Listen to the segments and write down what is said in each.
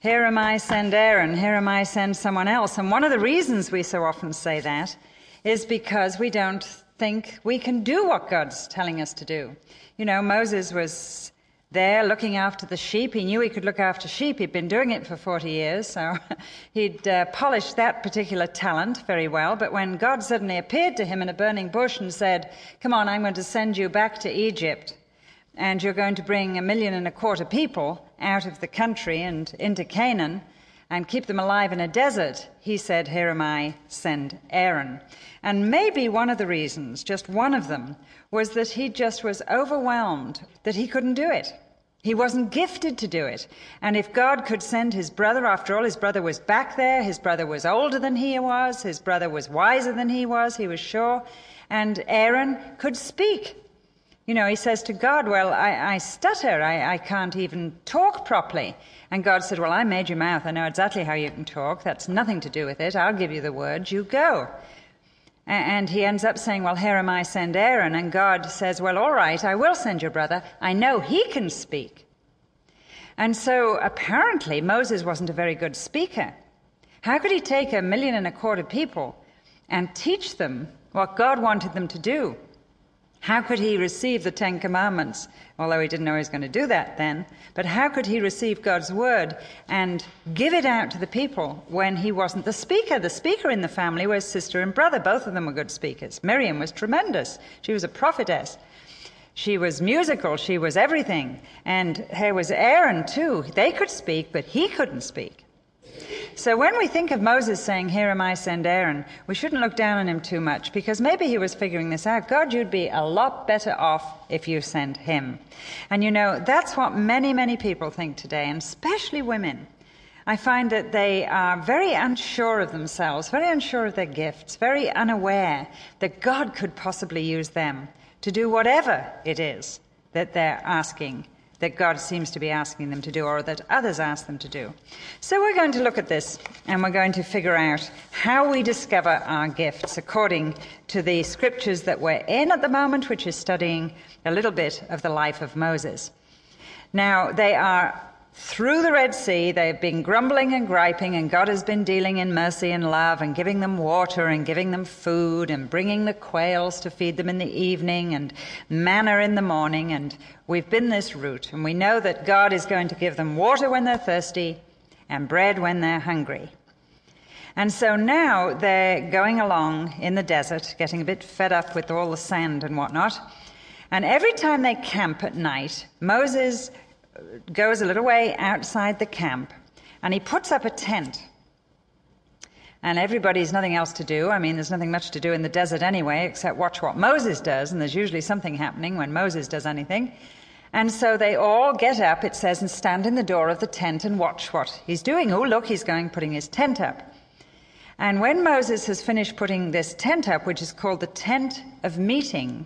Here am I, send Aaron. Here am I, send someone else. And one of the reasons we so often say that is because we don't think we can do what God's telling us to do. You know, Moses was there looking after the sheep. He knew he could look after sheep. He'd been doing it for 40 years, so he'd uh, polished that particular talent very well. But when God suddenly appeared to him in a burning bush and said, Come on, I'm going to send you back to Egypt, and you're going to bring a million and a quarter people out of the country and into Canaan and keep them alive in a desert, he said, Here am I, send Aaron. And maybe one of the reasons, just one of them, was that he just was overwhelmed that he couldn't do it. He wasn't gifted to do it. And if God could send his brother, after all, his brother was back there, his brother was older than he was, his brother was wiser than he was, he was sure, and Aaron could speak. You know, he says to God, Well, I, I stutter. I, I, can't even talk properly. And God said, Well, I made your mouth. I know exactly how you can talk. That's nothing to do with it. I'll give you the words. You go. And he ends up saying, Well, here am I, send Aaron. And God says, Well, all right, I will send your brother. I know he can speak. And so apparently Moses wasn't a very good speaker. How could he take a million and a quarter people and teach them what God wanted them to do? How could he receive the Ten Commandments? Although he didn't know he was going to do that then. But how could he receive God's word and give it out to the people when he wasn't the speaker? The speaker in the family was sister and brother. Both of them were good speakers. Miriam was tremendous. She was a prophetess. She was musical. She was everything. And here was Aaron, too. They could speak, but he couldn't speak. So when we think of Moses saying, Here am I, send Aaron, we shouldn't look down on him too much because maybe he was figuring this out. God, you'd be a lot better off if you sent him. And you know, that's what many, many people think today, and especially women. I find that they are very unsure of themselves, very unsure of their gifts, very unaware that God could possibly use them to do whatever it is that they're asking that God seems to be asking them to do or that others ask them to do. So we're going to look at this and we're going to figure out how we discover our gifts according to the scriptures that we're in at the moment, which is studying a little bit of the life of Moses. Now, they are through the Red Sea, they've been grumbling and griping, and God has been dealing in mercy and love and giving them water and giving them food and bringing the quails to feed them in the evening and manna in the morning. And we've been this route, and we know that God is going to give them water when they're thirsty and bread when they're hungry. And so now they're going along in the desert, getting a bit fed up with all the sand and whatnot. And every time they camp at night, Moses goes a little way outside the camp and he puts up a tent. And everybody's nothing else to do. I mean, there's nothing much to do in the desert anyway, except watch what Moses does, and there's usually something happening when Moses does anything. And so they all get up, it says, and stand in the door of the tent and watch what he's doing. Oh, look, he's going putting his tent up. And when Moses has finished putting this tent up, which is called the tent of meeting,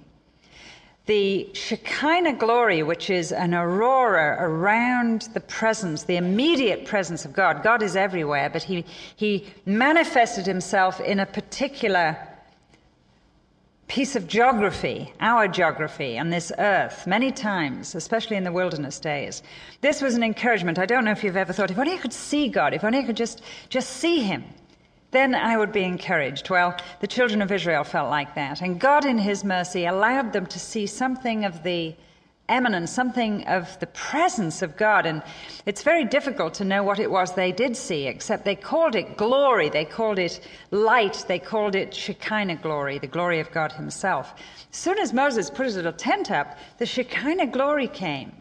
the Shekinah glory, which is an aurora around the presence, the immediate presence of God. God is everywhere, but he, he manifested himself in a particular piece of geography, our geography on this earth, many times, especially in the wilderness days. This was an encouragement. I don't know if you've ever thought, if only I could see God, if only I could just, just see Him then I would be encouraged. Well, the children of Israel felt like that. And God, in His mercy, allowed them to see something of the eminence, something of the presence of God. And it's very difficult to know what it was they did see, except they called it glory, they called it light, they called it Shekinah glory, the glory of God Himself. As soon as Moses put his little tent up, the Shekinah glory came.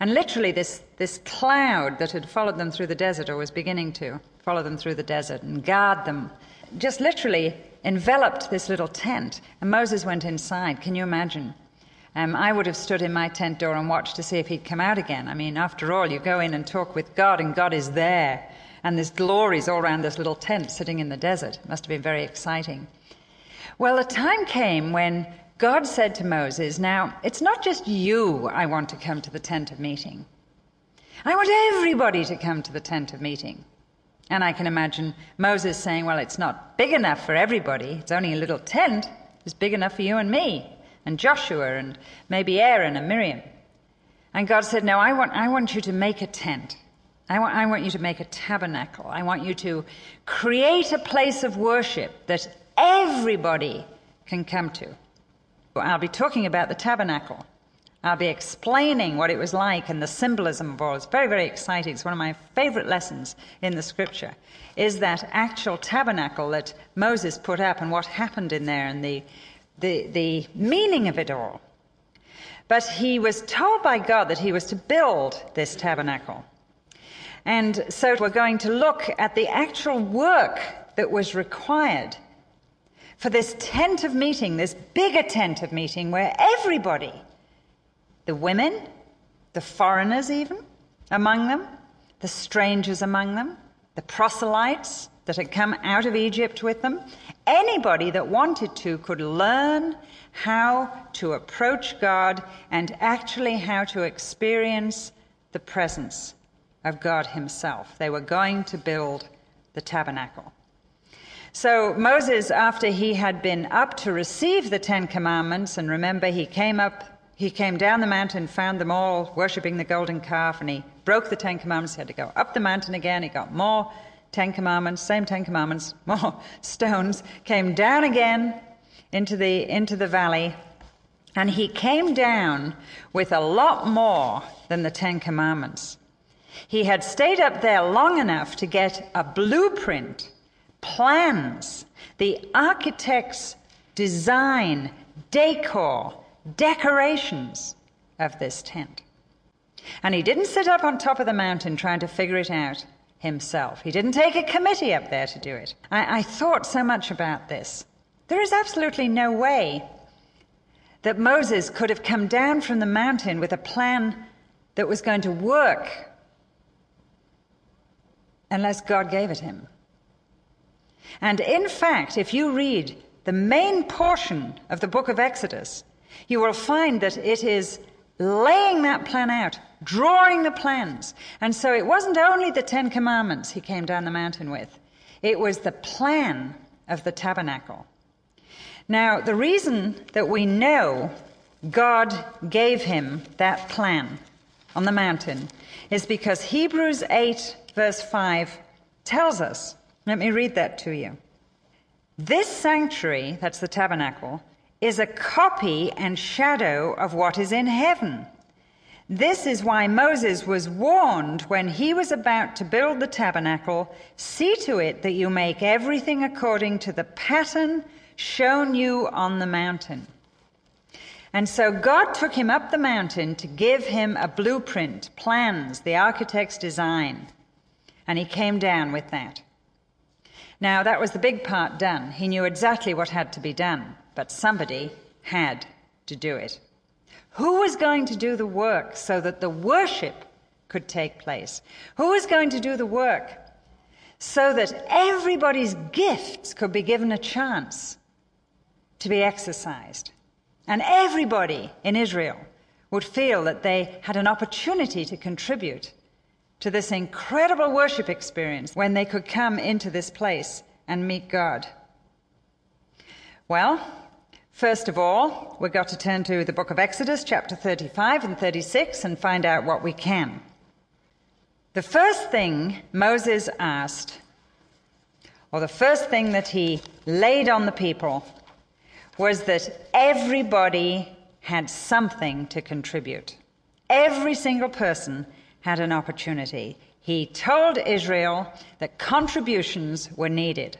And literally, this, this cloud that had followed them through the desert, or was beginning to follow them through the desert and guard them, just literally enveloped this little tent. And Moses went inside. Can you imagine? Um, I would have stood in my tent door and watched to see if he'd come out again. I mean, after all, you go in and talk with God, and God is there. And there's glories all around this little tent sitting in the desert. It must have been very exciting. Well, a time came when God said to Moses, Now, it's not just you I want to come to the tent of meeting. I want everybody to come to the tent of meeting. And I can imagine Moses saying, Well, it's not big enough for everybody. It's only a little tent. It's big enough for you and me, and Joshua, and maybe Aaron and Miriam. And God said, No, I want, I want you to make a tent. I want, I want you to make a tabernacle. I want you to create a place of worship that everybody can come to. I'll be talking about the tabernacle. I'll be explaining what it was like and the symbolism of all. It's very, very exciting. It's one of my favorite lessons in the scripture, is that actual tabernacle that Moses put up and what happened in there and the, the, the meaning of it all. But he was told by God that he was to build this tabernacle. And so we're going to look at the actual work that was required for this tent of meeting, this bigger tent of meeting where everybody, the women, the foreigners even among them, the strangers among them, the proselytes that had come out of Egypt with them, anybody that wanted to could learn how to approach God and actually how to experience the presence of God Himself. They were going to build the tabernacle. So Moses, after he had been up to receive the Ten Commandments, and remember, he came up, he came down the mountain, found them all worshipping the golden calf, and he broke the Ten Commandments. He had to go up the mountain again. He got more Ten Commandments, same Ten Commandments, more stones. Came down again into the into the valley, and he came down with a lot more than the Ten Commandments. He had stayed up there long enough to get a blueprint plans, the architect's design, decor, decorations of this tent. And he didn't sit up on top of the mountain trying to figure it out himself. He didn't take a committee up there to do it. I, I thought so much about this. There is absolutely no way that Moses could have come down from the mountain with a plan that was going to work unless God gave it him. And in fact, if you read the main portion of the book of Exodus, you will find that it is laying that plan out, drawing the plans. And so it wasn't only the Ten Commandments he came down the mountain with, it was the plan of the tabernacle. Now, the reason that we know God gave him that plan on the mountain is because Hebrews 8, verse 5, tells us let me read that to you. This sanctuary, that's the tabernacle, is a copy and shadow of what is in heaven. This is why Moses was warned when he was about to build the tabernacle see to it that you make everything according to the pattern shown you on the mountain. And so God took him up the mountain to give him a blueprint, plans, the architect's design. And he came down with that. Now, that was the big part done. He knew exactly what had to be done, but somebody had to do it. Who was going to do the work so that the worship could take place? Who was going to do the work so that everybody's gifts could be given a chance to be exercised? And everybody in Israel would feel that they had an opportunity to contribute to this incredible worship experience when they could come into this place and meet God? Well, first of all, we've got to turn to the book of Exodus, chapter 35 and 36, and find out what we can. The first thing Moses asked, or the first thing that he laid on the people, was that everybody had something to contribute. Every single person had an opportunity. He told Israel that contributions were needed.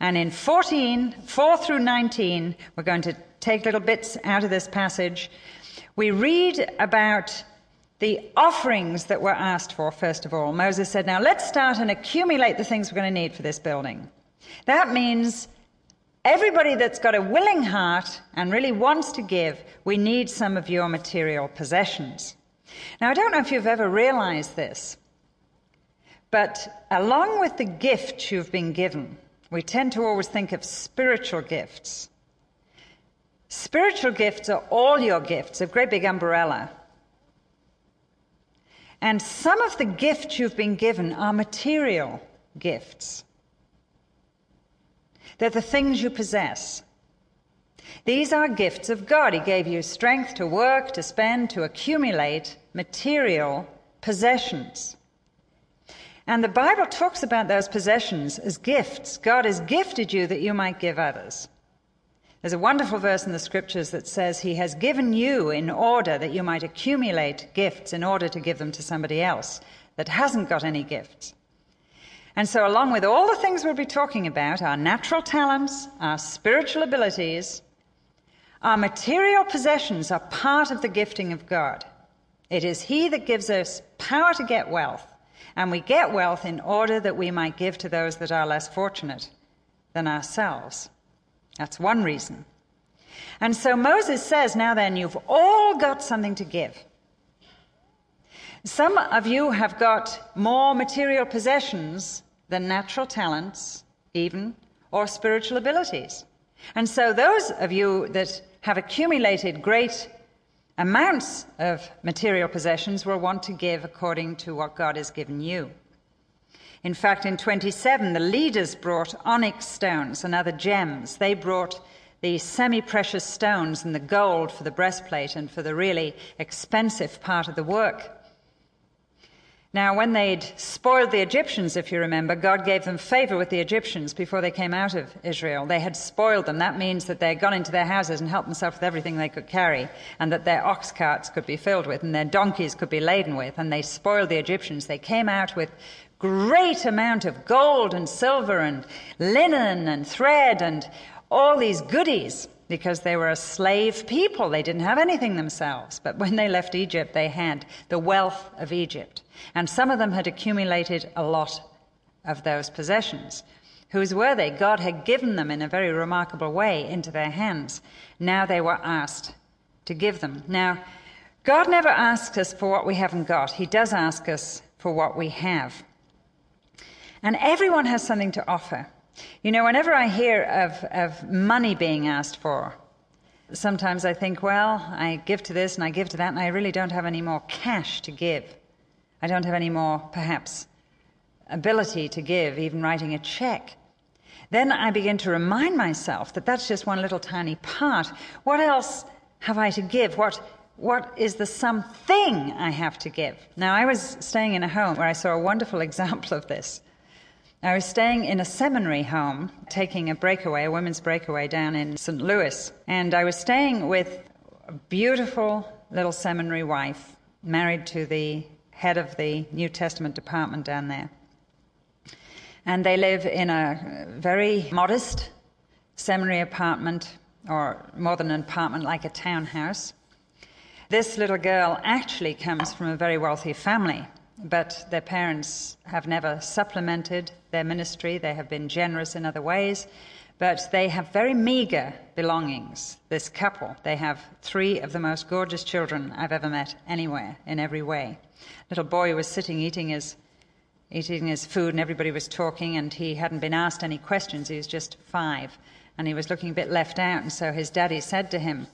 And in 14, 4 through 19, we're going to take little bits out of this passage. We read about the offerings that were asked for, first of all. Moses said, Now let's start and accumulate the things we're going to need for this building. That means everybody that's got a willing heart and really wants to give, we need some of your material possessions. Now, I don't know if you've ever realized this, but along with the gift you've been given, we tend to always think of spiritual gifts. Spiritual gifts are all your gifts, a great big umbrella. And some of the gifts you've been given are material gifts. They're the things you possess. These are gifts of God. He gave you strength to work, to spend, to accumulate material possessions. And the Bible talks about those possessions as gifts. God has gifted you that you might give others. There's a wonderful verse in the scriptures that says, He has given you in order that you might accumulate gifts in order to give them to somebody else that hasn't got any gifts. And so, along with all the things we'll be talking about our natural talents, our spiritual abilities, our material possessions are part of the gifting of God. It is He that gives us power to get wealth, and we get wealth in order that we might give to those that are less fortunate than ourselves. That's one reason. And so Moses says, Now then, you've all got something to give. Some of you have got more material possessions than natural talents, even, or spiritual abilities. And so, those of you that have accumulated great amounts of material possessions will want to give according to what God has given you. In fact, in 27, the leaders brought onyx stones and other gems. They brought the semi precious stones and the gold for the breastplate and for the really expensive part of the work. Now, when they'd spoiled the Egyptians, if you remember, God gave them favor with the Egyptians before they came out of Israel. They had spoiled them. That means that they had gone into their houses and helped themselves with everything they could carry, and that their ox carts could be filled with, and their donkeys could be laden with, and they spoiled the Egyptians. They came out with great amount of gold and silver and linen and thread and all these goodies because they were a slave people. They didn't have anything themselves. But when they left Egypt, they had the wealth of Egypt. And some of them had accumulated a lot of those possessions. Whose were they? God had given them in a very remarkable way into their hands. Now they were asked to give them. Now, God never asks us for what we haven't got, He does ask us for what we have. And everyone has something to offer. You know, whenever I hear of, of money being asked for, sometimes I think, well, I give to this and I give to that, and I really don't have any more cash to give. I don't have any more, perhaps, ability to give, even writing a check. Then I begin to remind myself that that's just one little tiny part. What else have I to give? What, what is the something I have to give? Now, I was staying in a home where I saw a wonderful example of this. I was staying in a seminary home, taking a breakaway, a women's breakaway down in St. Louis. And I was staying with a beautiful little seminary wife, married to the head of the New Testament department down there. And they live in a very modest seminary apartment, or more than an apartment, like a townhouse. This little girl actually comes from a very wealthy family but their parents have never supplemented their ministry. They have been generous in other ways, but they have very meager belongings, this couple. They have three of the most gorgeous children I've ever met anywhere, in every way. Little boy was sitting eating his, eating his food, and everybody was talking, and he hadn't been asked any questions. He was just five, and he was looking a bit left out, and so his daddy said to him,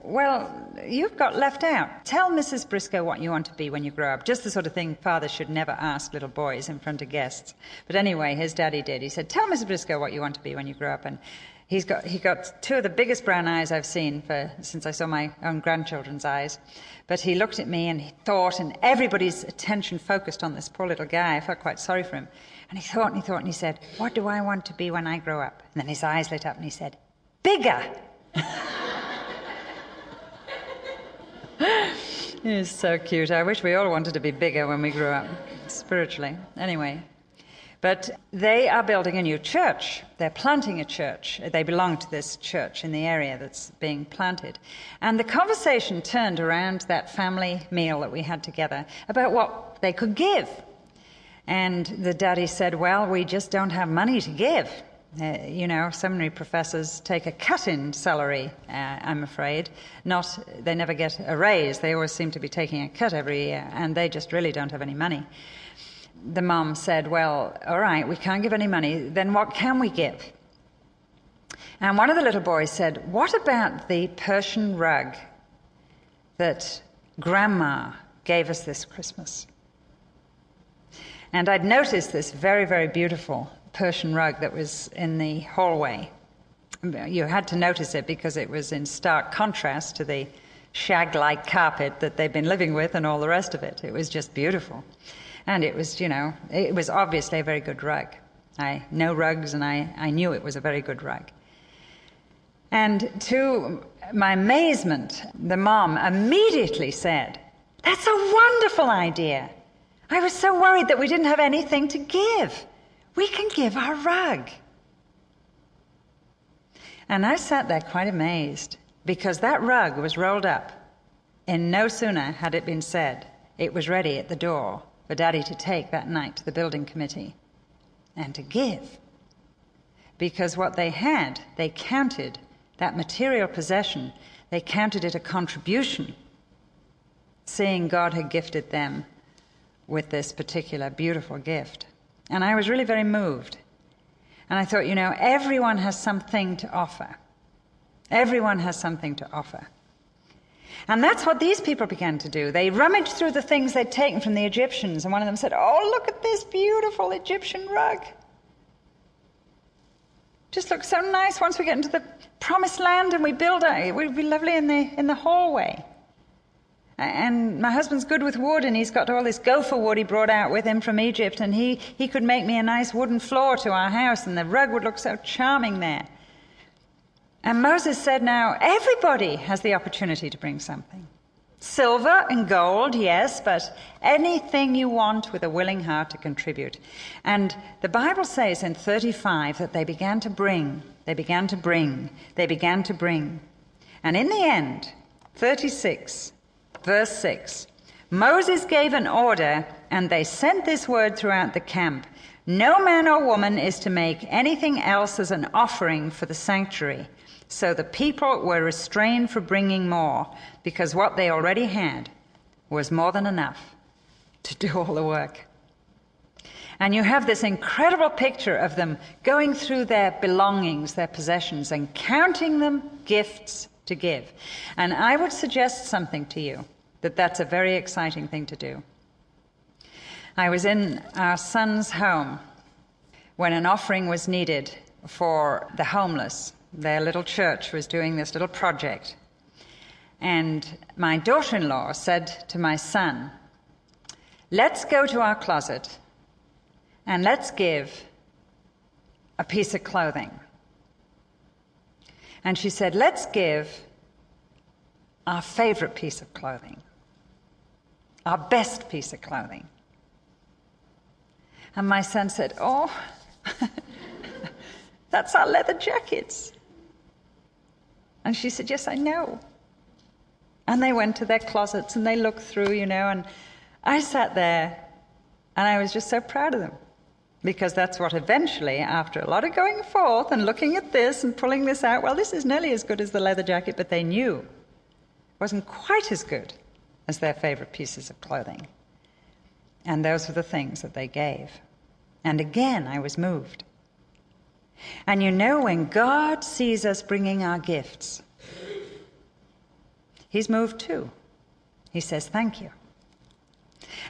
well, you've got left out. Tell Mrs. Briscoe what you want to be when you grow up. Just the sort of thing fathers should never ask little boys in front of guests. But anyway, his daddy did. He said, Tell Mrs. Briscoe what you want to be when you grow up. And he's got, he got two of the biggest brown eyes I've seen for, since I saw my own grandchildren's eyes. But he looked at me and he thought, and everybody's attention focused on this poor little guy. I felt quite sorry for him. And he thought and he thought and he said, What do I want to be when I grow up? And then his eyes lit up and he said, Bigger! He's so cute. I wish we all wanted to be bigger when we grew up, spiritually. Anyway. But they are building a new church. They're planting a church. They belong to this church in the area that's being planted. And the conversation turned around that family meal that we had together about what they could give. And the daddy said, Well, we just don't have money to give. Uh, you know, seminary professors take a cut in salary, uh, I'm afraid. Not, they never get a raise. They always seem to be taking a cut every year, and they just really don't have any money. The mom said, Well, all right, we can't give any money. Then what can we give? And one of the little boys said, What about the Persian rug that Grandma gave us this Christmas? And I'd noticed this very, very beautiful Persian rug that was in the hallway. You had to notice it because it was in stark contrast to the shag like carpet that they'd been living with and all the rest of it. It was just beautiful. And it was, you know, it was obviously a very good rug. I know rugs, and I, I knew it was a very good rug. And to my amazement, the mom immediately said, That's a wonderful idea. I was so worried that we didn't have anything to give. We can give our rug. And I sat there quite amazed because that rug was rolled up, and no sooner had it been said, it was ready at the door for Daddy to take that night to the building committee and to give. Because what they had, they counted that material possession, they counted it a contribution, seeing God had gifted them with this particular beautiful gift. And I was really very moved. And I thought, you know, everyone has something to offer. Everyone has something to offer. And that's what these people began to do. They rummaged through the things they'd taken from the Egyptians, and one of them said, Oh, look at this beautiful Egyptian rug. Just looks so nice once we get into the promised land and we build it. It would be lovely in the, in the hallway. And my husband's good with wood, and he's got all this gopher wood he brought out with him from Egypt, and he, he could make me a nice wooden floor to our house, and the rug would look so charming there. And Moses said, Now everybody has the opportunity to bring something. Silver and gold, yes, but anything you want with a willing heart to contribute. And the Bible says in 35 that they began to bring, they began to bring, they began to bring. And in the end, 36, verse 6, Moses gave an order, and they sent this word throughout the camp No man or woman is to make anything else as an offering for the sanctuary so the people were restrained from bringing more because what they already had was more than enough to do all the work. And you have this incredible picture of them going through their belongings, their possessions, and counting them gifts to give. And I would suggest something to you that that's a very exciting thing to do. I was in our son's home when an offering was needed for the homeless their little church was doing this little project. And my daughter in law said to my son, Let's go to our closet and let's give a piece of clothing. And she said, Let's give our favorite piece of clothing, our best piece of clothing. And my son said, Oh, that's our leather jackets. And she said, Yes, I know. And they went to their closets and they looked through, you know, and I sat there and I was just so proud of them. Because that's what eventually, after a lot of going forth and looking at this and pulling this out, well, this is nearly as good as the leather jacket, but they knew it wasn't quite as good as their favorite pieces of clothing. And those were the things that they gave. And again, I was moved. And you know, when God sees us bringing our gifts, He's moved too. He says, Thank you.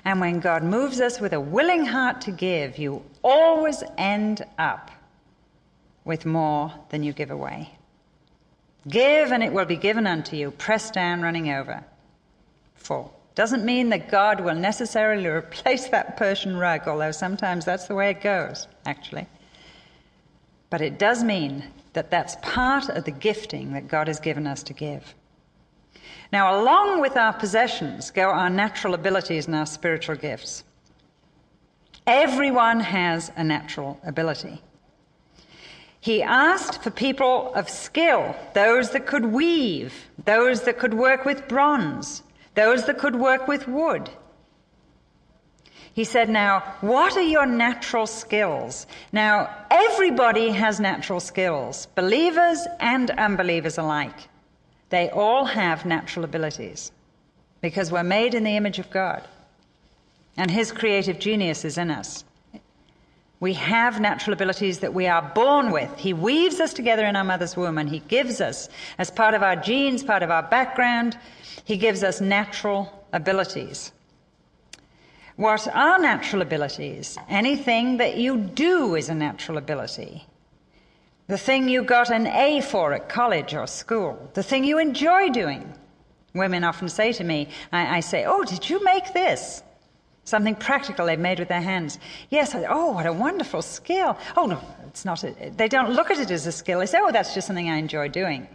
And when God moves us with a willing heart to give, you always end up with more than you give away. Give, and it will be given unto you, pressed down, running over. Full. Doesn't mean that God will necessarily replace that Persian rug, although sometimes that's the way it goes, actually. But it does mean that that's part of the gifting that God has given us to give. Now, along with our possessions go our natural abilities and our spiritual gifts. Everyone has a natural ability. He asked for people of skill, those that could weave, those that could work with bronze, those that could work with wood. He said, Now, what are your natural skills? Now, everybody has natural skills, believers and unbelievers alike. They all have natural abilities because we're made in the image of God and His creative genius is in us. We have natural abilities that we are born with. He weaves us together in our mother's womb and He gives us, as part of our genes, part of our background, He gives us natural abilities. What are natural abilities? Anything that you do is a natural ability. The thing you got an A for at college or school, the thing you enjoy doing. Women often say to me, I, I say, Oh, did you make this? something practical they've made with their hands. Yes, oh, what a wonderful skill. Oh, no, it's not. A, they don't look at it as a skill. They say, oh, that's just something I enjoy doing.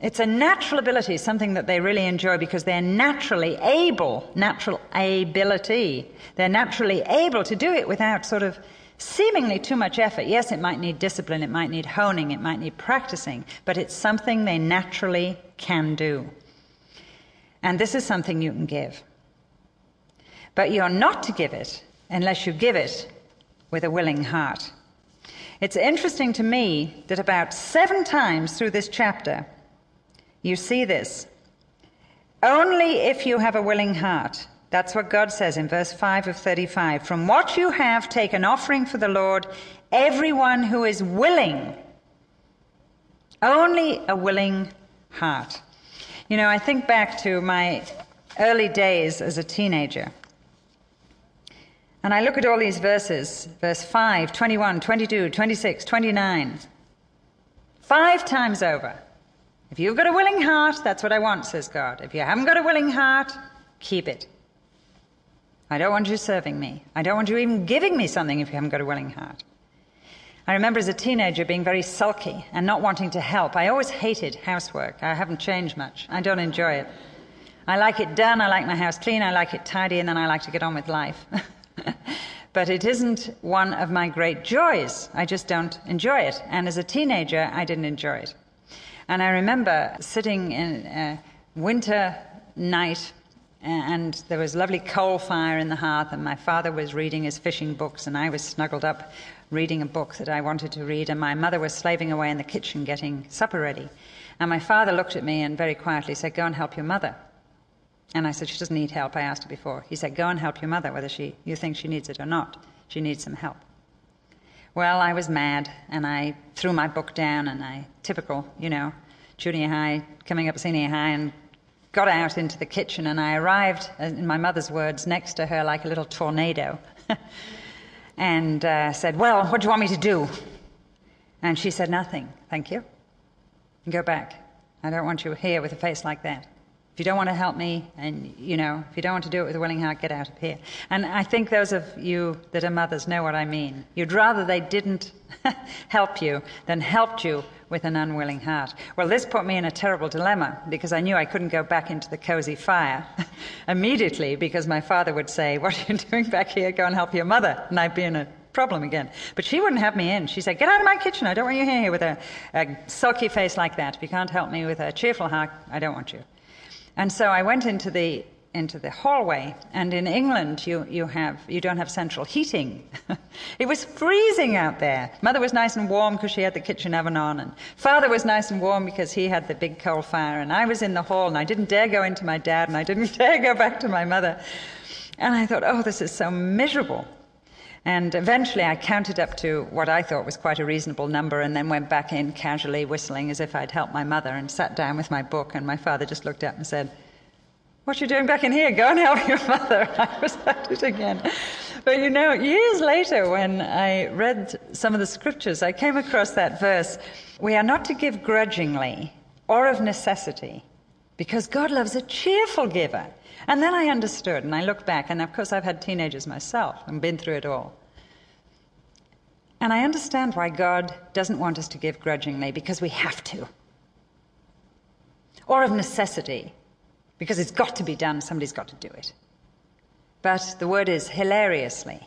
It's a natural ability, something that they really enjoy because they're naturally able, natural ability. They're naturally able to do it without sort of seemingly too much effort. Yes, it might need discipline, it might need honing, it might need practicing, but it's something they naturally can do. And this is something you can give. But you're not to give it unless you give it with a willing heart. It's interesting to me that about seven times through this chapter, you see this. Only if you have a willing heart. That's what God says in verse 5 of 35. From what you have, take an offering for the Lord, everyone who is willing. Only a willing heart. You know, I think back to my early days as a teenager. And I look at all these verses verse 5, 21, 22, 26, 29. Five times over. If you've got a willing heart, that's what I want, says God. If you haven't got a willing heart, keep it. I don't want you serving me. I don't want you even giving me something if you haven't got a willing heart. I remember as a teenager being very sulky and not wanting to help. I always hated housework. I haven't changed much. I don't enjoy it. I like it done, I like my house clean, I like it tidy, and then I like to get on with life. but it isn't one of my great joys. I just don't enjoy it. And as a teenager, I didn't enjoy it. And I remember sitting in a winter night and there was lovely coal fire in the hearth, and my father was reading his fishing books, and I was snuggled up reading a book that I wanted to read, and my mother was slaving away in the kitchen getting supper ready. And my father looked at me and very quietly said, Go and help your mother. And I said, She doesn't need help. I asked her before. He said, Go and help your mother, whether she, you think she needs it or not. She needs some help. Well, I was mad, and I threw my book down, and I, typical, you know, junior high, coming up senior high, and got out into the kitchen. And I arrived, uh, in my mother's words, next to her like a little tornado. and uh, said, Well, what do you want me to do? And she said, Nothing, thank you. Go back. I don't want you here with a face like that. If you don't want to help me, and you know, if you don't want to do it with a willing heart, get out of here. And I think those of you that are mothers know what I mean. You'd rather they didn't help you than helped you with an unwilling heart. Well, this put me in a terrible dilemma because I knew I couldn't go back into the cozy fire immediately because my father would say, What are you doing back here? Go and help your mother. And I'd be in a problem again. But she wouldn't have me in. She said, Get out of my kitchen. I don't want you here with a, a sulky face like that. If you can't help me with a cheerful heart, I don't want you. And so I went into the into the hallway. And in England, you, you, have, you don't have central heating. it was freezing out there. Mother was nice and warm because she had the kitchen oven on, and father was nice and warm because he had the big coal fire. And I was in the hall, and I didn't dare go into my dad, and I didn't dare go back to my mother. And I thought, oh, this is so miserable. And eventually I counted up to what I thought was quite a reasonable number and then went back in casually whistling as if I'd helped my mother and sat down with my book. And my father just looked up and said, What are you doing back in here? Go and help your mother. I was at it again. But you know, years later, when I read some of the scriptures, I came across that verse We are not to give grudgingly or of necessity, because God loves a cheerful giver. And then I understood, and I looked back, and of course, I've had teenagers myself and been through it all. And I understand why God doesn't want us to give grudgingly, because we have to. Or of necessity, because it's got to be done, somebody's got to do it. But the word is hilariously,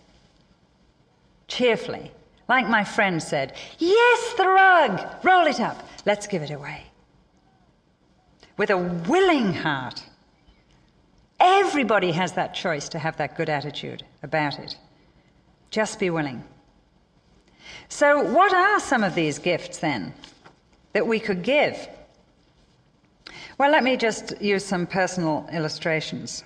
cheerfully. Like my friend said, Yes, the rug! Roll it up. Let's give it away. With a willing heart Everybody has that choice to have that good attitude about it. Just be willing. So, what are some of these gifts then that we could give? Well, let me just use some personal illustrations.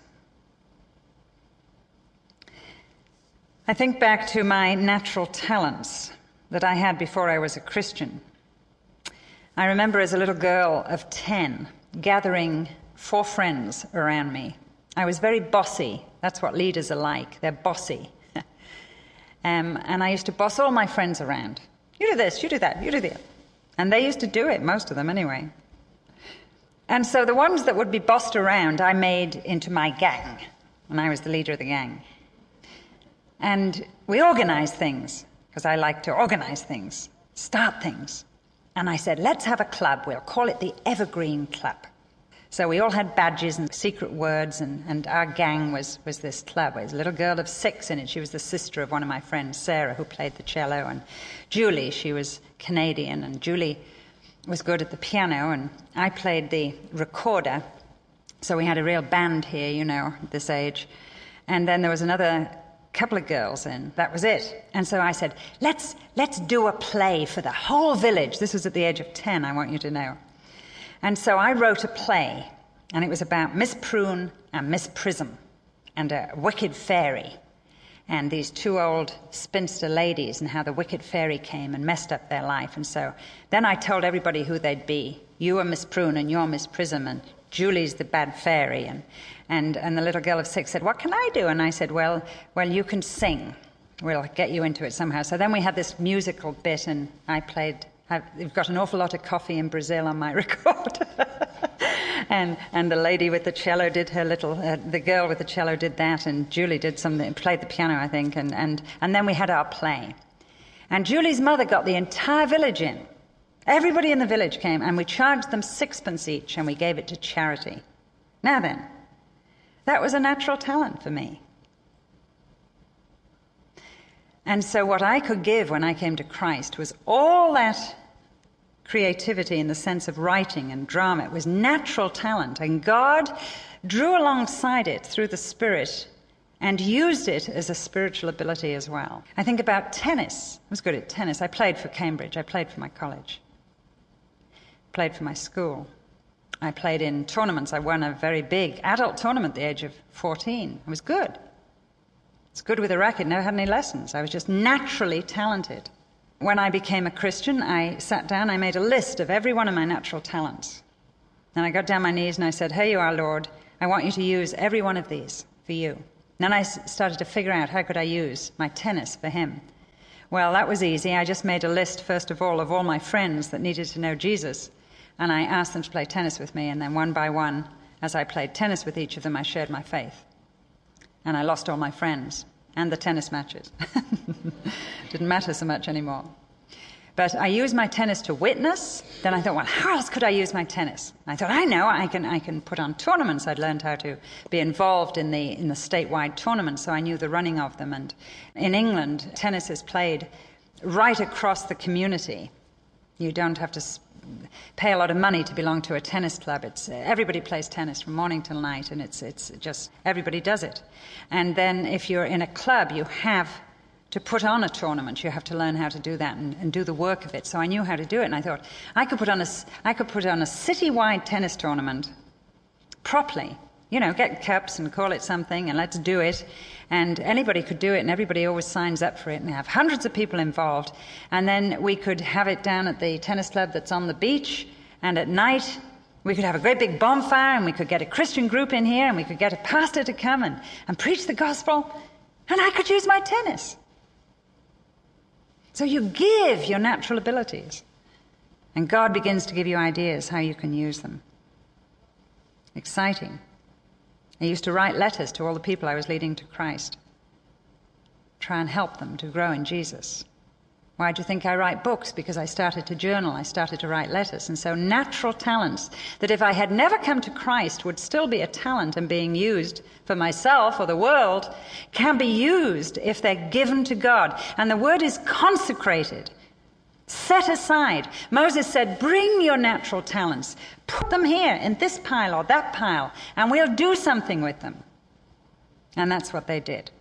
I think back to my natural talents that I had before I was a Christian. I remember as a little girl of 10 gathering four friends around me I was very bossy. That's what leaders are like. They're bossy. Um, and I used to boss all my friends around. You do this, you do that, you do that. And they used to do it, most of them anyway. And so the ones that would be bossed around, I made into my gang. and I was the leader of the gang. And we organized things, because I like to organize things, start things. And I said, let's have a club. We'll call it the Evergreen Club. So we all had badges and secret words, and, and our gang was, was this club. There was a little girl of six in it. She was the sister of one of my friends, Sarah, who played the cello, and Julie, she was Canadian, and Julie was good at the piano, and I played the recorder. So we had a real band here, you know, at this age. And then there was another couple of girls in. That was it. And so I said, let's, let's do a play for the whole village. This was at the age of 10, I want you to know. And so I wrote a play, and it was about Miss Prune and Miss Prism and a wicked fairy and these two old spinster ladies and how the wicked fairy came and messed up their life. And so then I told everybody who they'd be. You are Miss Prune and you're Miss Prism and Julie's the bad fairy. And, and, and the little girl of six said, What can I do? And I said, Well, well, you can sing. We'll get you into it somehow. So then we had this musical bit, and I played I've got an awful lot of coffee in Brazil on my record. and, and the lady with the cello did her little, uh, the girl with the cello did that, and Julie did something, played the piano, I think, and, and, and then we had our play. And Julie's mother got the entire village in. Everybody in the village came, and we charged them sixpence each, and we gave it to charity. Now then, that was a natural talent for me. And so, what I could give when I came to Christ was all that creativity in the sense of writing and drama. It was natural talent, and God drew alongside it through the Spirit and used it as a spiritual ability as well. I think about tennis. I was good at tennis. I played for Cambridge, I played for my college, played for my school. I played in tournaments. I won a very big adult tournament at the age of 14. I was good. It's good with a racket, never had any lessons. I was just naturally talented. When I became a Christian, I sat down, I made a list of every one of my natural talents. And I got down my knees and I said, Here you are, Lord. I want you to use every one of these for you. And then I started to figure out how could I use my tennis for him. Well, that was easy. I just made a list, first of all, of all my friends that needed to know Jesus. And I asked them to play tennis with me. And then one by one, as I played tennis with each of them, I shared my faith and I lost all my friends and the tennis matches. Didn't matter so much anymore. But I used my tennis to witness. Then I thought, well, how else could I use my tennis? I thought, I know, I can, I can put on tournaments. I'd learned how to be involved in the, in the statewide tournaments, so I knew the running of them. And in England, tennis is played right across the community. You don't have to pay a lot of money to belong to a tennis club. It's, uh, everybody plays tennis from morning till night, and it's, it's just everybody does it. And then if you're in a club, you have to put on a tournament. You have to learn how to do that and, and, do the work of it. So I knew how to do it, and I thought I could put on a, I could put on a citywide tennis tournament properly. You know, get cups and call it something, and let's do it and anybody could do it, and everybody always signs up for it, and have hundreds of people involved. And then we could have it down at the tennis club that's on the beach, and at night we could have a great big bonfire, and we could get a Christian group in here, and we could get a pastor to come and, and preach the gospel, and I could use my tennis. So you give your natural abilities, and God begins to give you ideas how you can use them. Exciting. I used to write letters to all the people I was leading to Christ, try and help them to grow in Jesus. Why do you think I write books? Because I started to journal, I started to write letters. And so, natural talents that if I had never come to Christ would still be a talent and being used for myself or the world can be used if they're given to God. And the word is consecrated. Set aside. Moses said, Bring your natural talents, put them here in this pile or that pile, and we'll do something with them. And that's what they did.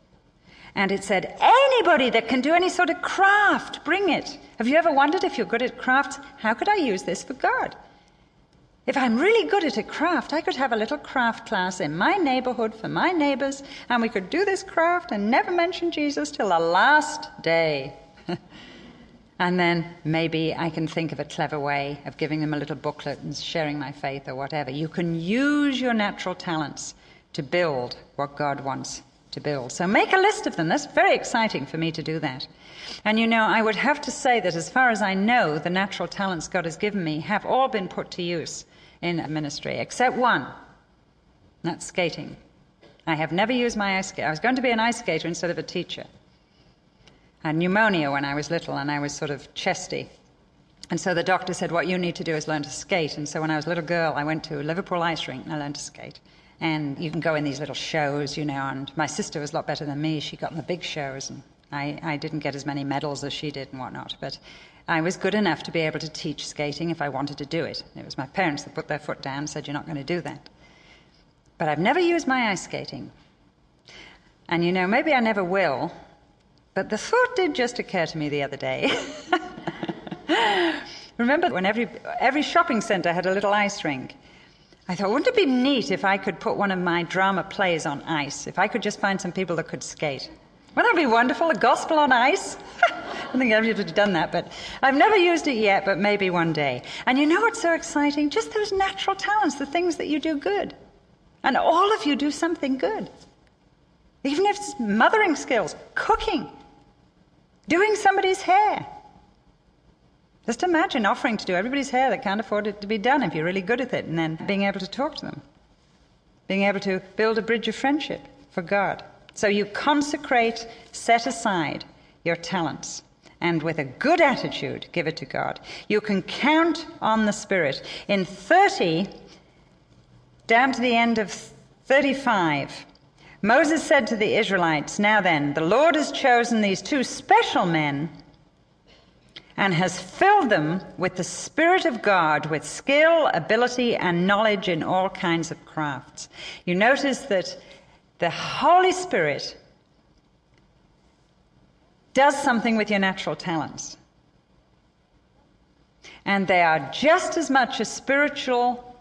And it said, Anybody that can do any sort of craft, bring it. Have you ever wondered if you're good at crafts, how could I use this for God? If I'm really good at a craft, I could have a little craft class in my neighborhood for my neighbors, and we could do this craft and never mention Jesus till the last day. And then maybe I can think of a clever way of giving them a little booklet and sharing my faith or whatever. You can use your natural talents to build what God wants to build. So make a list of them. That's very exciting for me to do that. And you know, I would have to say that as far as I know, the natural talents God has given me have all been put to use in ministry, except one. That's skating. I have never used my ice skate. I was going to be an ice skater instead of a teacher. Had pneumonia when I was little and I was sort of chesty. And so the doctor said, What you need to do is learn to skate. And so when I was a little girl, I went to Liverpool Ice Rink and I learned to skate. And you can go in these little shows, you know, and my sister was a lot better than me. She got in the big shows, and I, I didn't get as many medals as she did and whatnot. But I was good enough to be able to teach skating if I wanted to do it. It was my parents that put their foot down and said, You're not going to do that. But I've never used my ice skating. And you know, maybe I never will, but the thought did just occur to me the other day. Remember when every, every shopping centre had a little ice rink? I thought, wouldn't it be neat if I could put one of my drama plays on ice? If I could just find some people that could skate. Wouldn't that be wonderful? A gospel on ice? I think everybody's done that, but I've never used it yet, but maybe one day. And you know what's so exciting? Just those natural talents, the things that you do good. And all of you do something good. Even if it's mothering skills, cooking, doing somebody's hair. Just imagine offering to do everybody's hair that can't afford it to be done if you're really good at it, and then being able to talk to them, being able to build a bridge of friendship for God. So you consecrate, set aside your talents, and with a good attitude, give it to God. You can count on the Spirit. In 30, down to the end of 35, Moses said to the Israelites, Now then, the Lord has chosen these two special men and has filled them with the Spirit of God, with skill, ability, and knowledge in all kinds of crafts. You notice that the Holy Spirit does something with your natural talents. And they are just as much a spiritual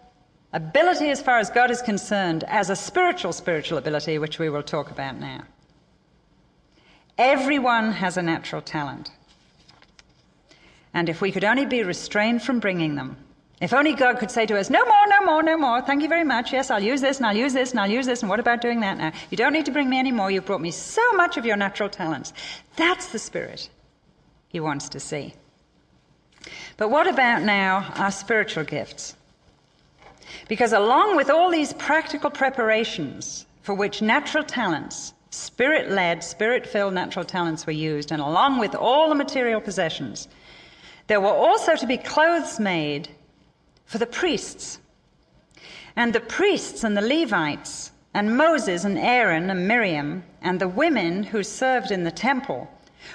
ability as far as God is concerned as a spiritual spiritual ability, which we will talk about now. Everyone has a natural talent. And if we could only be restrained from bringing them, if only God could say to us, No more, no more, no more, thank you very much. Yes, I'll use this and I'll use this and I'll use this, and what about doing that now? You don't need to bring me any more. You've brought me so much of your natural talents. That's the spirit He wants to see. But what about now our spiritual gifts? Because along with all these practical preparations for which natural talents, spirit led, spirit filled natural talents were used, and along with all the material possessions, there were also to be clothes made for the priests. And the priests and the Levites, and Moses and Aaron and Miriam, and the women who served in the temple,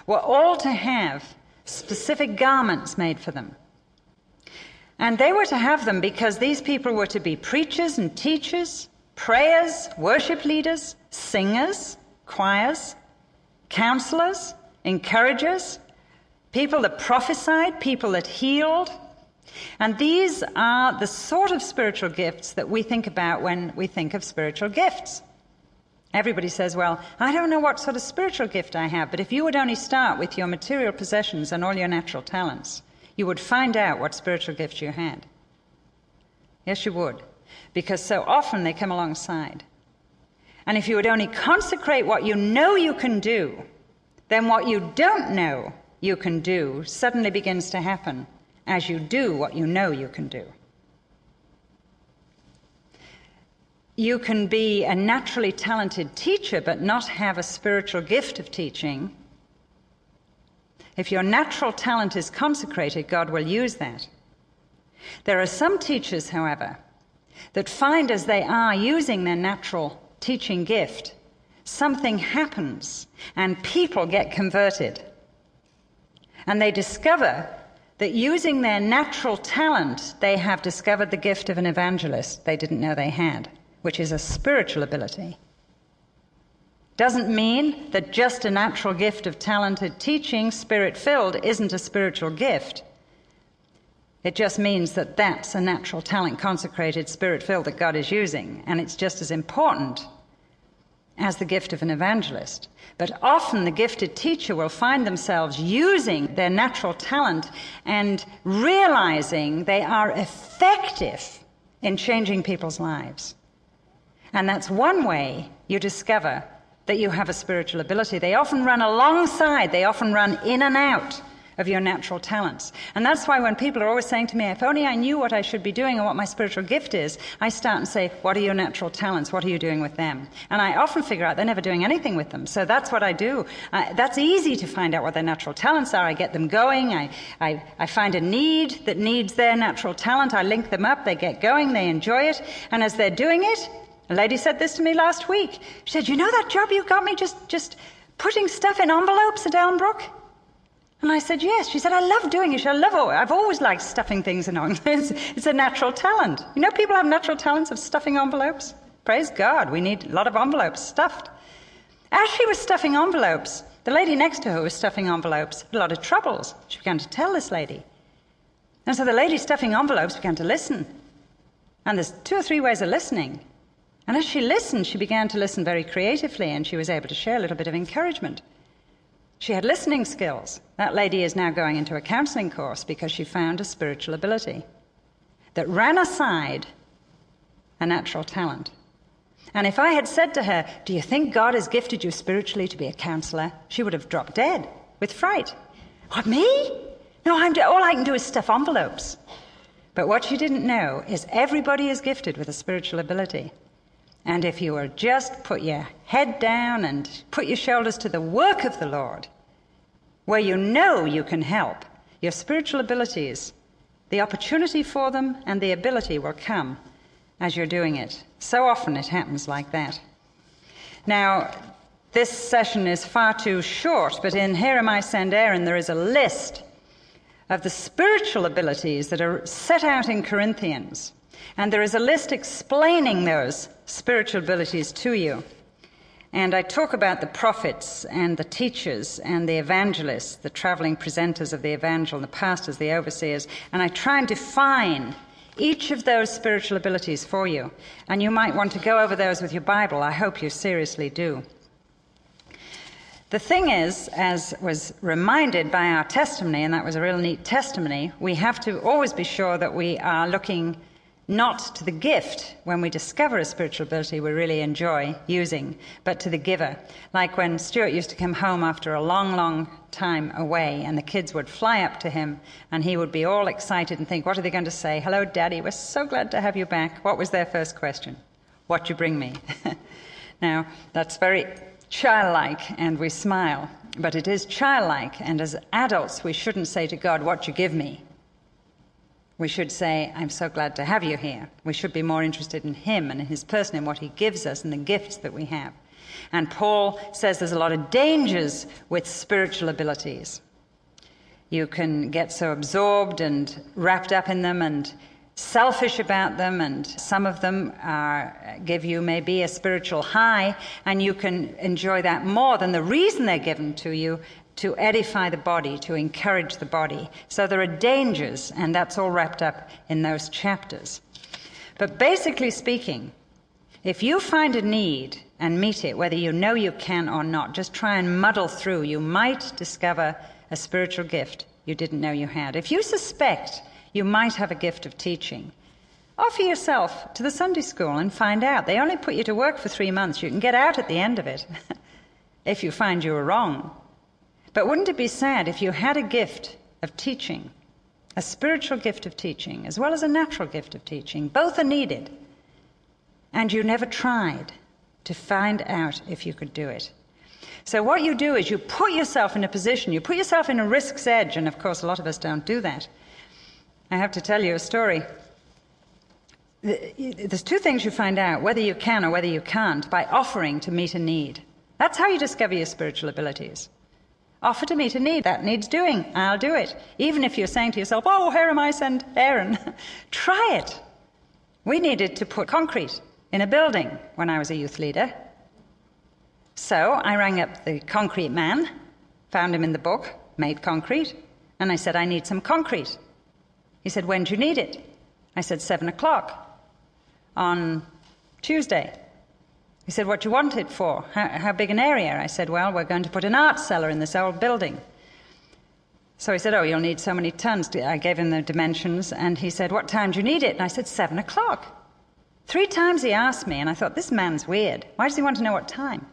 were all to have specific garments made for them. And they were to have them because these people were to be preachers and teachers, prayers, worship leaders, singers, choirs, counselors, encouragers, people that prophesied, people that healed. And these are the sort of spiritual gifts that we think about when we think of spiritual gifts. Everybody says, Well, I don't know what sort of spiritual gift I have, but if you would only start with your material possessions and all your natural talents, you would find out what spiritual gifts you had. Yes, you would. Because so often they come alongside. And if you would only consecrate what you know you can do, then what you don't know you can do suddenly begins to happen as you do what you know you can do. You can be a naturally talented teacher but not have a spiritual gift of teaching. If your natural talent is consecrated, God will use that. There are some teachers, however, that find as they are using their natural teaching gift, something happens and people get converted. And they discover that using their natural talent, they have discovered the gift of an evangelist they didn't know they had, which is a spiritual ability. Doesn't mean that just a natural gift of talented teaching, spirit filled, isn't a spiritual gift. It just means that that's a natural talent, consecrated, spirit filled that God is using, and it's just as important as the gift of an evangelist. But often the gifted teacher will find themselves using their natural talent and realizing they are effective in changing people's lives. And that's one way you discover that you have a spiritual ability. They often run alongside, they often run in and out of your natural talents. And that's why when people are always saying to me, if only I knew what I should be doing and what my spiritual gift is, I start and say, what are your natural talents? What are you doing with them? And I often figure out they're never doing anything with them. So that's what I do. Uh, that's easy to find out what their natural talents are. I get them going. I, I, I find a need that needs their natural talent. I link them up. They get going. They enjoy it. And as they're doing it, a lady said this to me last week. She said, You know that job you got me just, just putting stuff in envelopes at Elmbrook? And I said, Yes. She said, I love doing it. I love it. I've always liked stuffing things in envelopes. it's a natural talent. You know, people have natural talents of stuffing envelopes. Praise God. We need a lot of envelopes stuffed. As she was stuffing envelopes, the lady next to her was stuffing envelopes, a lot of troubles. She began to tell this lady. And so the lady stuffing envelopes began to listen. And there's two or three ways of listening. And as she listened, she began to listen very creatively and she was able to share a little bit of encouragement. She had listening skills. That lady is now going into a counseling course because she found a spiritual ability that ran aside a natural talent. And if I had said to her, Do you think God has gifted you spiritually to be a counselor? she would have dropped dead with fright. What, me? No, I'm, all I can do is stuff envelopes. But what she didn't know is everybody is gifted with a spiritual ability. And if you will just put your head down and put your shoulders to the work of the Lord, where you know you can help, your spiritual abilities, the opportunity for them and the ability will come as you're doing it. So often it happens like that. Now, this session is far too short, but in Here Am I Send Aaron, there is a list of the spiritual abilities that are set out in Corinthians. And there is a list explaining those spiritual abilities to you. And I talk about the prophets and the teachers and the evangelists, the traveling presenters of the evangel, and the pastors, the overseers, and I try and define each of those spiritual abilities for you. And you might want to go over those with your Bible. I hope you seriously do. The thing is, as was reminded by our testimony, and that was a real neat testimony, we have to always be sure that we are looking not to the gift when we discover a spiritual ability we really enjoy using, but to the giver. Like when Stuart used to come home after a long, long time away, and the kids would fly up to him, and he would be all excited and think, What are they going to say? Hello, Daddy, we're so glad to have you back. What was their first question? What you bring me? now, that's very childlike, and we smile, but it is childlike, and as adults, we shouldn't say to God, What you give me? We should say, I'm so glad to have you here. We should be more interested in him and in his person and what he gives us and the gifts that we have. And Paul says there's a lot of dangers with spiritual abilities. You can get so absorbed and wrapped up in them and selfish about them, and some of them are, give you maybe a spiritual high, and you can enjoy that more than the reason they're given to you to edify the body, to encourage the body. So there are dangers, and that's all wrapped up in those chapters. But basically speaking, if you find a need and meet it, whether you know you can or not, just try and muddle through. You might discover a spiritual gift you didn't know you had. If you suspect you might have a gift of teaching, offer yourself to the Sunday school and find out. They only put you to work for three months. You can get out at the end of it if you find you were wrong. But wouldn't it be sad if you had a gift of teaching, a spiritual gift of teaching, as well as a natural gift of teaching? Both are needed. And you never tried to find out if you could do it. So, what you do is you put yourself in a position, you put yourself in a risk's edge, and of course, a lot of us don't do that. I have to tell you a story. There's two things you find out whether you can or whether you can't by offering to meet a need. That's how you discover your spiritual abilities. Offer to meet a need. That needs doing. I'll do it. Even if you're saying to yourself, oh, here am I, send Aaron. Try it. We needed to put concrete in a building when I was a youth leader. So I rang up the concrete man, found him in the book, made concrete, and I said, I need some concrete. He said, When do you need it? I said, Seven o'clock on Tuesday. He said, What do you want it for? How, how big an area? I said, Well, we're going to put an art cellar in this old building. So he said, Oh, you'll need so many tons. I gave him the dimensions, and he said, What time do you need it? And I said, Seven o'clock. Three times he asked me, and I thought, This man's weird. Why does he want to know what time?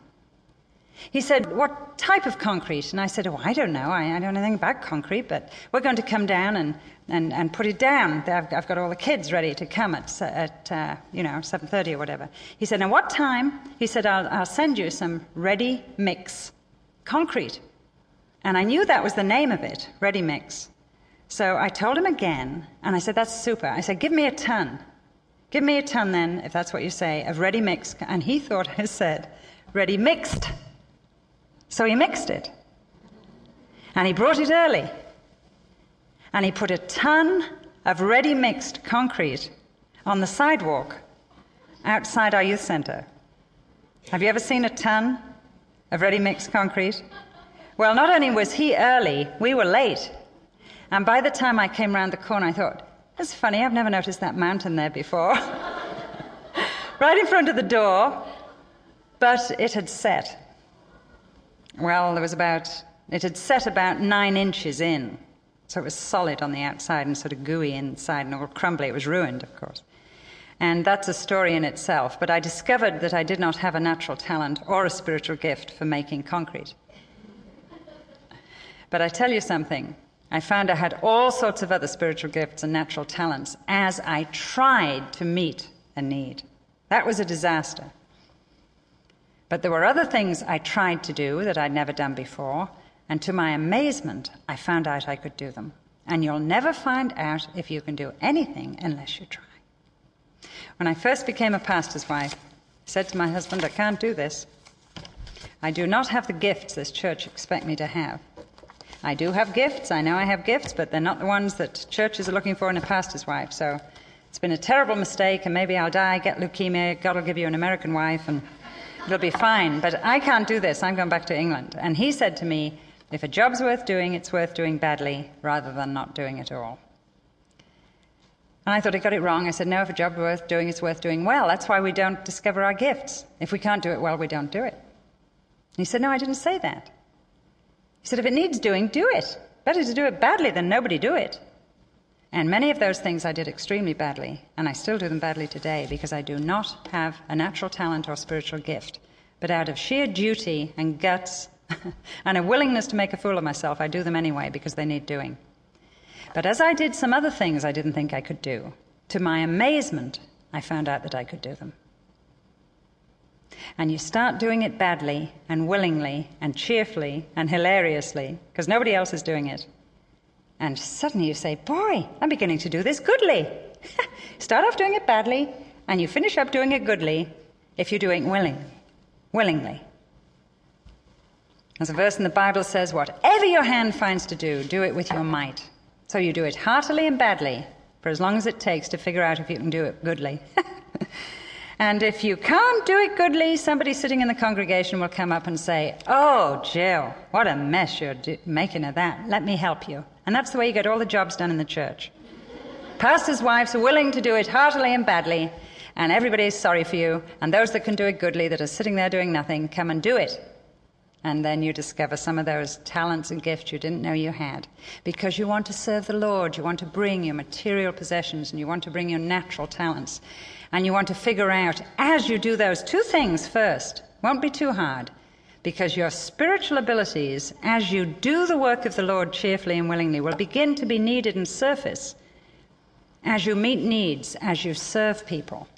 He said, What type of concrete? And I said, Oh, I don't know. I, I don't know anything about concrete, but we're going to come down and, and, and put it down. I've, I've got all the kids ready to come at, at uh, you know, 7.30 or whatever. He said, And what time? He said, I'll, I'll send you some ready mix concrete. And I knew that was the name of it, ready mix. So I told him again, and I said, That's super. I said, Give me a ton. Give me a ton then, if that's what you say, of ready mix. And he thought I said, Ready mixed. So he mixed it. And he brought it early. And he put a ton of ready mixed concrete on the sidewalk outside our youth center. Have you ever seen a ton of ready mixed concrete? Well, not only was he early, we were late. And by the time I came round the corner, I thought, that's funny, I've never noticed that mountain there before. right in front of the door, but it had set. Well, there was about, it had set about nine inches in. So it was solid on the outside and sort of gooey inside and all crumbly. It was ruined, of course. And that's a story in itself. But I discovered that I did not have a natural talent or a spiritual gift for making concrete. But I tell you something, I found I had all sorts of other spiritual gifts and natural talents as I tried to meet a need. That was a disaster. But there were other things I tried to do that I'd never done before, and to my amazement, I found out I could do them. And you'll never find out if you can do anything unless you try. When I first became a pastor's wife, I said to my husband, I can't do this. I do not have the gifts this church expect me to have. I do have gifts. I know I have gifts, but they're not the ones that churches are looking for in a pastor's wife. So it's been a terrible mistake, and maybe I'll die, get leukemia. God will give you an American wife, and it'll be fine. But I can't do this. I'm going back to England. And he said to me, if a job's worth doing, it's worth doing badly rather than not doing it all. And I thought I got it wrong. I said, no, if a job's worth doing, it's worth doing well. That's why we don't discover our gifts. If we can't do it well, we don't do it. And he said, no, I didn't say that. He said, if it needs doing, do it. Better to do it badly than nobody do it. And many of those things I did extremely badly, and I still do them badly today because I do not have a natural talent or spiritual gift. But out of sheer duty and guts and a willingness to make a fool of myself, I do them anyway because they need doing. But as I did some other things I didn't think I could do, to my amazement, I found out that I could do them and you start doing it badly and willingly and cheerfully and hilariously because nobody else is doing it. And suddenly you say, Boy, I'm beginning to do this goodly. start off doing it badly and you finish up doing it goodly if you're doing willing, willingly. As a verse in the Bible says, Whatever your hand finds to do, do it with your might. So you do it heartily and badly for as long as it takes to figure out if you can do it goodly. And if you can't do it goodly, somebody sitting in the congregation will come up and say, Oh, Jill, what a mess you're do- making of that. Let me help you. And that's the way you get all the jobs done in the church. Pastors' wives are willing to do it heartily and badly, and everybody is sorry for you. And those that can do it goodly, that are sitting there doing nothing, come and do it. And then you discover some of those talents and gifts you didn't know you had. Because you want to serve the Lord, you want to bring your material possessions, and you want to bring your natural talents. And you want to figure out, as you do those two things first, won't be too hard, because your spiritual abilities, as you do the work of the Lord cheerfully and willingly, will begin to be needed and surface as you meet needs, as you serve people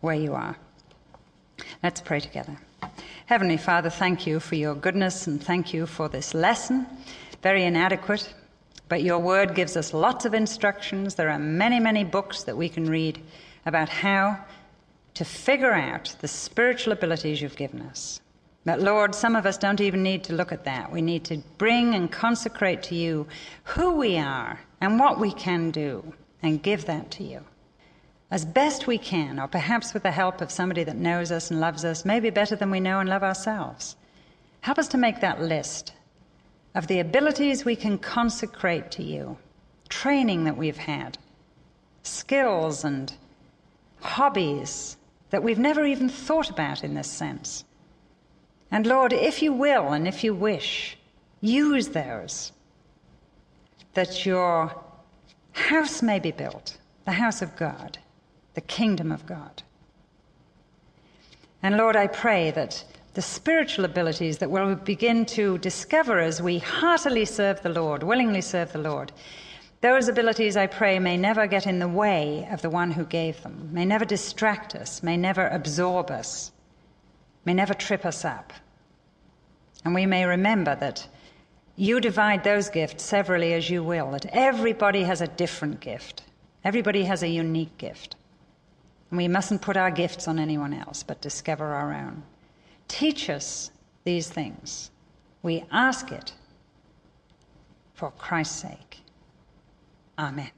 where you are. Let's pray together. Heavenly Father, thank you for your goodness and thank you for this lesson. Very inadequate, but your word gives us lots of instructions. There are many, many books that we can read about how to figure out the spiritual abilities you've given us. But Lord, some of us don't even need to look at that. We need to bring and consecrate to you who we are and what we can do and give that to you as best we can, or perhaps with the help of somebody that knows us and loves us, maybe better than we know and love ourselves. Help us to make that list of the abilities we can consecrate to you, training that we've had, skills and hobbies that we've never even thought about in this sense. And Lord, if you will and if you wish, use those that your house may be built, the house of God, the kingdom of God. And Lord, I pray that the spiritual abilities that we'll begin to discover as we heartily serve the Lord, willingly serve the Lord. Those abilities, I pray, may never get in the way of the one who gave them, may never distract us, may never absorb us, may never trip us up. And we may remember that you divide those gifts severally as you will, that everybody has a different gift, everybody has a unique gift. And we mustn't put our gifts on anyone else, but discover our own. Teach us these things. We ask it for Christ's sake. Amen.